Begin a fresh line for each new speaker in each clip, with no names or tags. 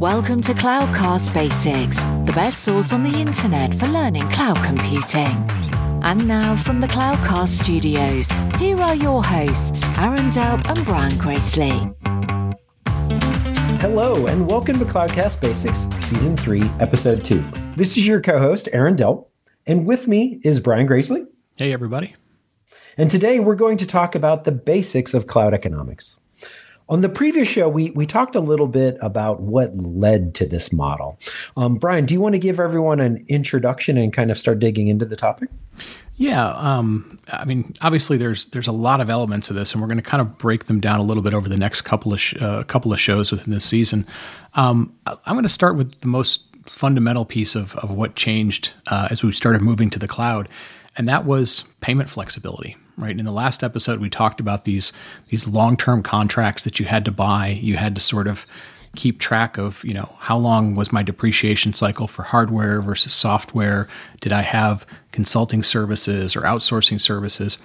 Welcome to Cloudcast Basics, the best source on the internet for learning cloud computing. And now from the Cloudcast studios, here are your hosts, Aaron Delp and Brian Gracely.
Hello, and welcome to Cloudcast Basics, Season 3, Episode 2. This is your co host, Aaron Delp, and with me is Brian Gracely.
Hey, everybody.
And today we're going to talk about the basics of cloud economics. On the previous show, we, we talked a little bit about what led to this model. Um, Brian, do you want to give everyone an introduction and kind of start digging into the topic?
Yeah, um, I mean, obviously, there's there's a lot of elements of this, and we're going to kind of break them down a little bit over the next couple of sh- uh, couple of shows within this season. Um, I'm going to start with the most fundamental piece of of what changed uh, as we started moving to the cloud, and that was payment flexibility right? In the last episode, we talked about these these long term contracts that you had to buy. You had to sort of keep track of, you know, how long was my depreciation cycle for hardware versus software? Did I have consulting services or outsourcing services?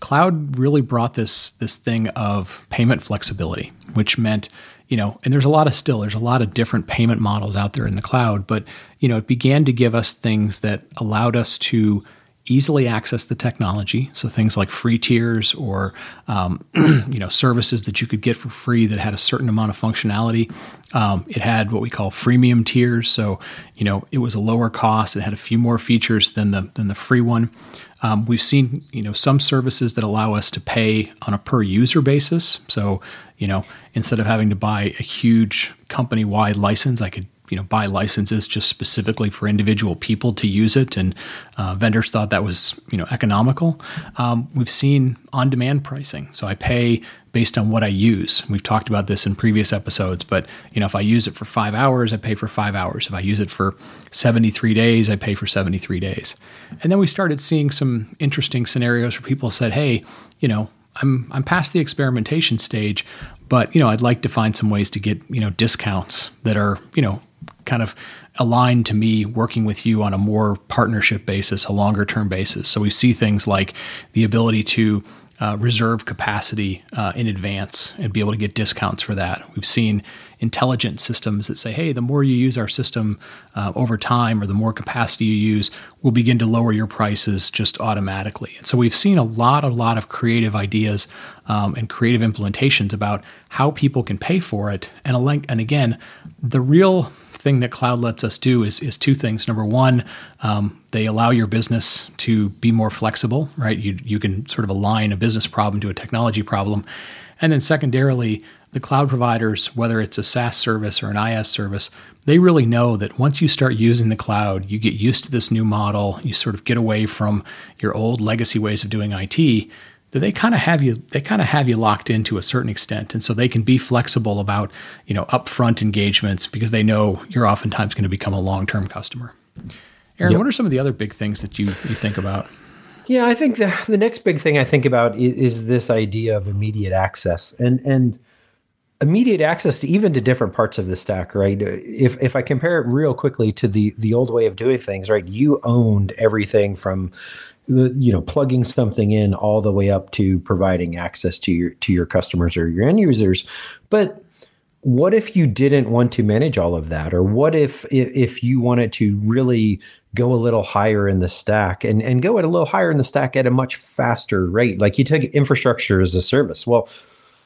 Cloud really brought this this thing of payment flexibility, which meant you know, and there's a lot of still, there's a lot of different payment models out there in the cloud, but, you know, it began to give us things that allowed us to easily access the technology. So things like free tiers or um, you know services that you could get for free that had a certain amount of functionality. Um, it had what we call freemium tiers. So you know it was a lower cost. It had a few more features than the than the free one. Um, we've seen you know some services that allow us to pay on a per user basis. So you know instead of having to buy a huge company wide license, I could you know buy licenses just specifically for individual people to use it, and uh, vendors thought that was you know economical. Um, we've seen on-demand pricing, so I pay based on what I use. We've talked about this in previous episodes, but you know if I use it for five hours, I pay for five hours. If I use it for 73 days, I pay for 73 days. And then we started seeing some interesting scenarios where people said, "Hey, you know." I'm I'm past the experimentation stage, but you know I'd like to find some ways to get you know discounts that are you know kind of aligned to me working with you on a more partnership basis, a longer term basis. So we see things like the ability to uh, reserve capacity uh, in advance and be able to get discounts for that. We've seen intelligent systems that say, hey, the more you use our system uh, over time or the more capacity you use, we'll begin to lower your prices just automatically. And so we've seen a lot, a lot of creative ideas um, and creative implementations about how people can pay for it. And, and again, the real thing that cloud lets us do is, is two things. Number one, um, they allow your business to be more flexible, right? You, you can sort of align a business problem to a technology problem. And then secondarily, the cloud providers, whether it's a SaaS service or an IaaS service, they really know that once you start using the cloud, you get used to this new model, you sort of get away from your old legacy ways of doing IT that they kind of have you they kind of have you locked in to a certain extent. And so they can be flexible about you know upfront engagements because they know you're oftentimes going to become a long-term customer. Aaron yep. what are some of the other big things that you you think about?
Yeah i think the, the next big thing i think about is, is this idea of immediate access. And and immediate access to even to different parts of the stack right? If if i compare it real quickly to the the old way of doing things right? You owned everything from you know plugging something in all the way up to providing access to your to your customers or your end users. But what if you didn't want to manage all of that? Or what if if you wanted to really go a little higher in the stack and and go at a little higher in the stack at a much faster rate? Like you take infrastructure as a service. Well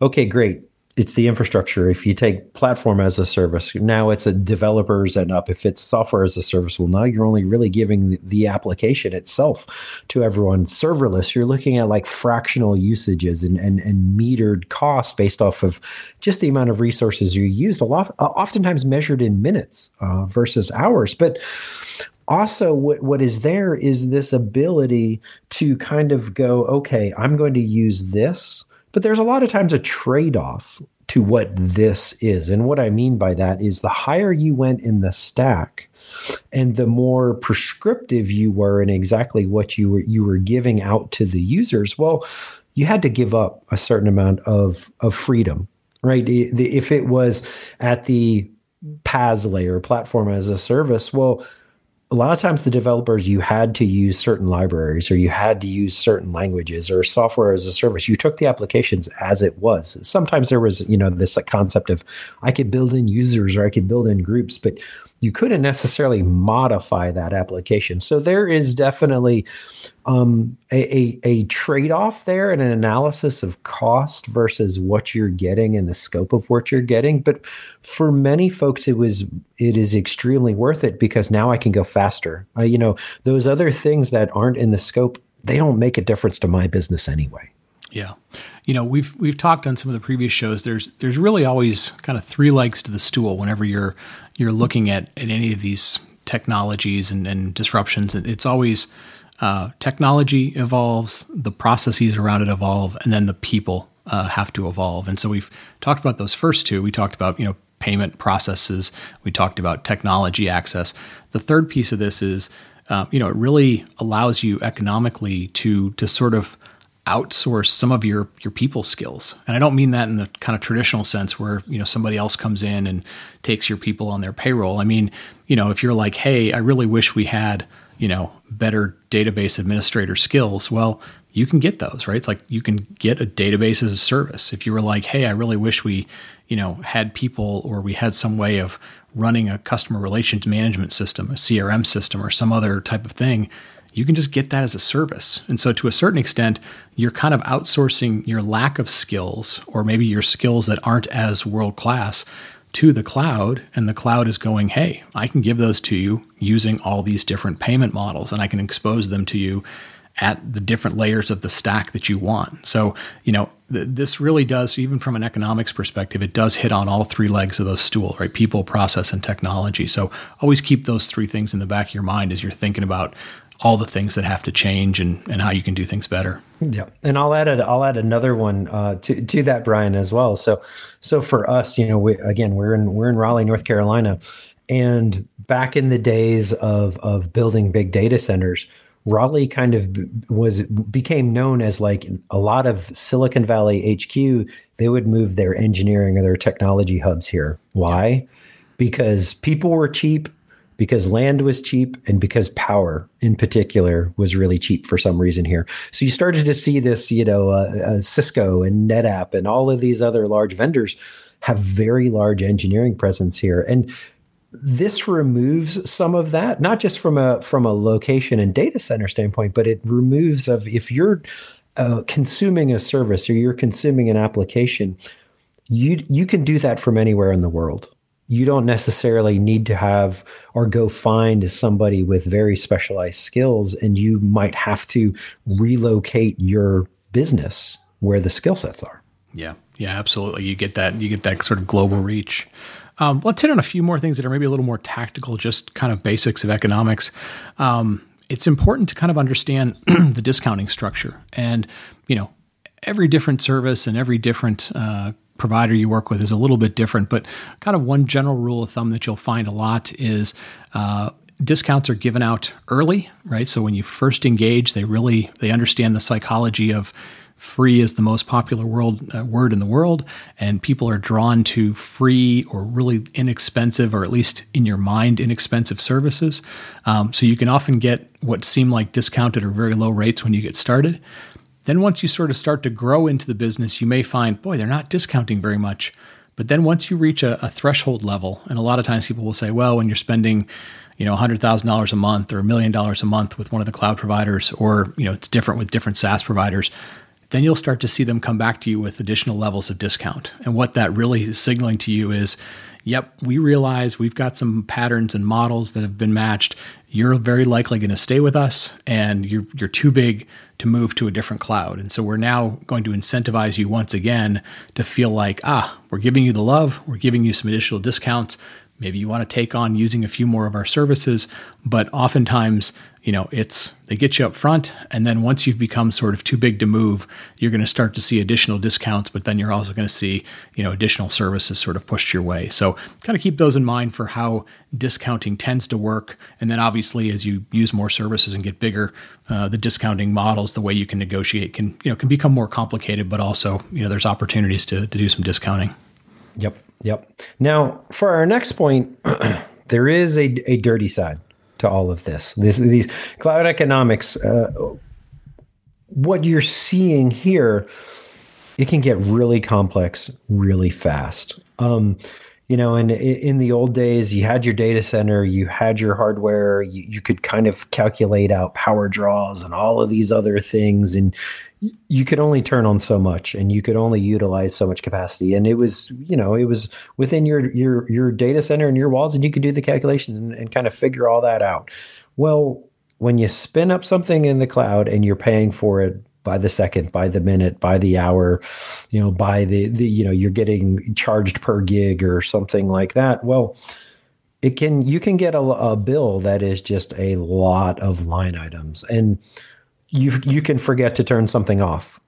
okay great it's the infrastructure. If you take platform as a service, now it's a developers and up. If it's software as a service, well, now you're only really giving the, application itself to everyone. Serverless, you're looking at like fractional usages and, and, and metered costs based off of just the amount of resources you use, a lot, uh, oftentimes measured in minutes uh, versus hours. But also what, what is there is this ability to kind of go okay i'm going to use this but there's a lot of times a trade off to what this is. And what I mean by that is the higher you went in the stack and the more prescriptive you were in exactly what you were you were giving out to the users, well, you had to give up a certain amount of of freedom, right? If it was at the PaaS layer, platform as a service, well, a lot of times the developers you had to use certain libraries or you had to use certain languages or software as a service. You took the applications as it was. Sometimes there was you know this like, concept of i could build in users or i could build in groups but you couldn't necessarily modify that application. So there is definitely um, a, a, a trade off there and an analysis of cost versus what you're getting and the scope of what you're getting. But for many folks, it was it is extremely worth it because now I can go faster. Uh, you know, those other things that aren't in the scope, they don't make a difference to my business anyway.
Yeah. You know, we've we've talked on some of the previous shows. There's there's really always kind of three legs to the stool whenever you're you're looking at, at any of these technologies and, and disruptions. It's always uh, technology evolves, the processes around it evolve, and then the people uh, have to evolve. And so we've talked about those first two. We talked about you know payment processes. We talked about technology access. The third piece of this is uh, you know it really allows you economically to to sort of outsource some of your your people skills. And I don't mean that in the kind of traditional sense where, you know, somebody else comes in and takes your people on their payroll. I mean, you know, if you're like, "Hey, I really wish we had, you know, better database administrator skills." Well, you can get those, right? It's like you can get a database as a service. If you were like, "Hey, I really wish we, you know, had people or we had some way of running a customer relations management system, a CRM system or some other type of thing," you can just get that as a service. And so, to a certain extent, you're kind of outsourcing your lack of skills, or maybe your skills that aren't as world class, to the cloud. And the cloud is going, hey, I can give those to you using all these different payment models, and I can expose them to you at the different layers of the stack that you want. So, you know, th- this really does, even from an economics perspective, it does hit on all three legs of those stool, right? People, process, and technology. So always keep those three things in the back of your mind as you're thinking about all the things that have to change and, and how you can do things better.
Yeah, and I'll add a, I'll add another one uh, to to that, Brian, as well. So so for us, you know, we, again, we're in we're in Raleigh, North Carolina, and back in the days of of building big data centers, Raleigh kind of was became known as like a lot of Silicon Valley HQ. They would move their engineering or their technology hubs here. Why? Yeah. Because people were cheap because land was cheap and because power in particular was really cheap for some reason here. So you started to see this, you know, uh, uh, Cisco and NetApp and all of these other large vendors have very large engineering presence here. And this removes some of that, not just from a from a location and data center standpoint, but it removes of if you're uh, consuming a service or you're consuming an application, you you can do that from anywhere in the world you don't necessarily need to have or go find somebody with very specialized skills and you might have to relocate your business where the skill sets are.
Yeah. Yeah absolutely. You get that you get that sort of global reach. Um, let's hit on a few more things that are maybe a little more tactical just kind of basics of economics. Um, it's important to kind of understand the discounting structure. And you know every different service and every different uh, provider you work with is a little bit different, but kind of one general rule of thumb that you'll find a lot is uh, discounts are given out early, right? So when you first engage, they really they understand the psychology of free is the most popular world uh, word in the world, and people are drawn to free or really inexpensive, or at least in your mind, inexpensive services. Um, so you can often get what seem like discounted or very low rates when you get started. Then, once you sort of start to grow into the business, you may find, boy, they're not discounting very much. But then once you reach a, a threshold level, and a lot of times people will say, well, when you're spending, you know, $100,000 a month or a million dollars a month with one of the cloud providers, or, you know, it's different with different SaaS providers, then you'll start to see them come back to you with additional levels of discount. And what that really is signaling to you is, yep, we realize we've got some patterns and models that have been matched. You're very likely going to stay with us, and you're you're too big to move to a different cloud. And so we're now going to incentivize you once again to feel like, ah, we're giving you the love, we're giving you some additional discounts. Maybe you want to take on using a few more of our services, but oftentimes you know, it's they get you up front, and then once you've become sort of too big to move, you're going to start to see additional discounts, but then you're also going to see, you know, additional services sort of pushed your way. So kind of keep those in mind for how discounting tends to work. And then obviously, as you use more services and get bigger, uh, the discounting models, the way you can negotiate can, you know, can become more complicated, but also, you know, there's opportunities to, to do some discounting.
Yep. Yep. Now, for our next point, there is a, a dirty side to all of this. This these cloud economics. Uh, what you're seeing here, it can get really complex really fast. Um, you know, and in the old days, you had your data center, you had your hardware, you, you could kind of calculate out power draws and all of these other things, and you could only turn on so much, and you could only utilize so much capacity. And it was, you know, it was within your your your data center and your walls, and you could do the calculations and, and kind of figure all that out. Well, when you spin up something in the cloud and you're paying for it by the second, by the minute, by the hour, you know, by the, the you know, you're getting charged per gig or something like that. Well, it can you can get a, a bill that is just a lot of line items, and you you can forget to turn something off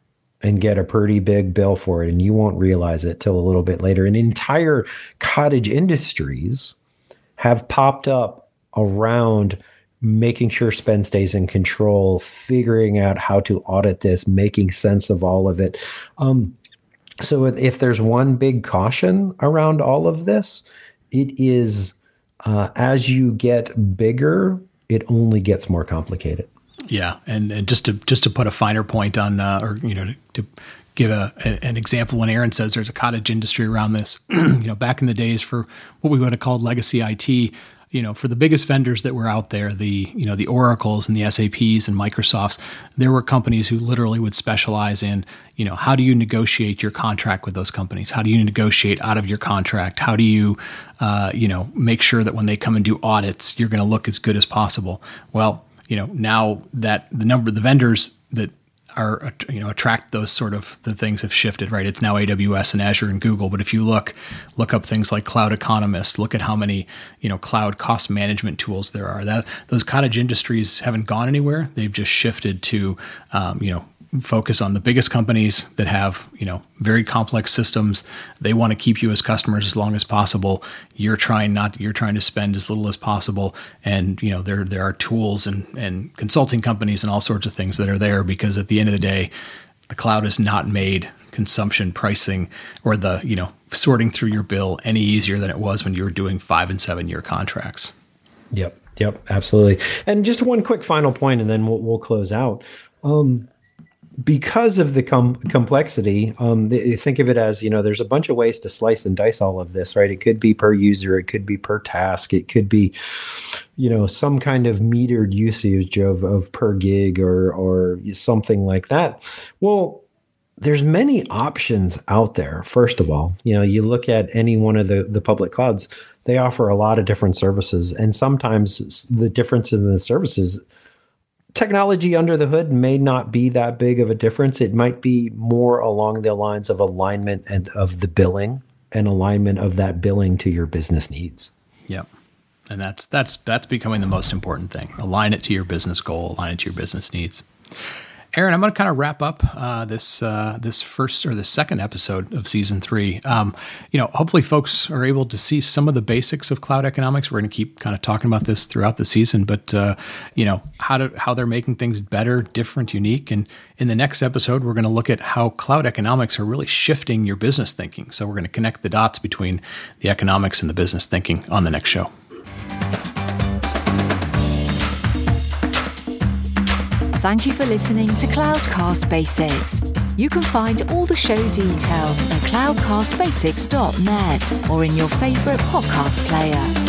and get a pretty big bill for it, and you won't realize it till a little bit later. And entire cottage industries have popped up around making sure spend stays in control, figuring out how to audit this, making sense of all of it. Um, so if there's one big caution around all of this, it is uh, as you get bigger, it only gets more complicated.
Yeah, and, and just to just to put a finer point on, uh, or you know, to, to give a, a, an example when Aaron says there's a cottage industry around this. you know, back in the days for what we would have called legacy IT, you know, for the biggest vendors that were out there, the you know the Oracles and the SAPs and Microsofts, there were companies who literally would specialize in you know how do you negotiate your contract with those companies? How do you negotiate out of your contract? How do you uh, you know make sure that when they come and do audits, you're going to look as good as possible? Well, you know now that the number of the vendors that are you know attract those sort of the things have shifted right? It's now aws and azure and google but if you look look up things like cloud economist look at how many you know cloud cost management tools there are. That those cottage industries haven't gone anywhere. They've just shifted to um, you know focus on the biggest companies that have you know very complex systems. They want to keep you as customers as long as possible. You're trying not you're trying to spend as little as possible. And you know there there are tools and and consulting companies and all sorts of things that are there because at the end of the day the cloud has not made consumption pricing or the you know sorting through your bill any easier than it was when you were doing 5 and 7 year contracts
yep Yep, absolutely. And just one quick final point, and then we'll, we'll close out. Um, because of the com- complexity, um, they, think of it as you know, there's a bunch of ways to slice and dice all of this, right? It could be per user, it could be per task, it could be, you know, some kind of metered usage of, of per gig or or something like that. Well, there's many options out there. First of all, you know, you look at any one of the the public clouds, they offer a lot of different services, and sometimes the differences in the services technology under the hood may not be that big of a difference. It might be more along the lines of alignment and of the billing and alignment of that billing to your business needs.
Yep. And that's that's that's becoming the most important thing. Align it to your business goal, align it to your business needs. Aaron, I'm going to kind of wrap up uh, this uh, this first or the second episode of season three. Um, you know, hopefully, folks are able to see some of the basics of cloud economics. We're going to keep kind of talking about this throughout the season, but uh, you know how to how they're making things better, different, unique. And in the next episode, we're going to look at how cloud economics are really shifting your business thinking. So we're going to connect the dots between the economics and the business thinking on the next show.
Thank you for listening to Cloudcast Basics. You can find all the show details at cloudcastbasics.net or in your favorite podcast player.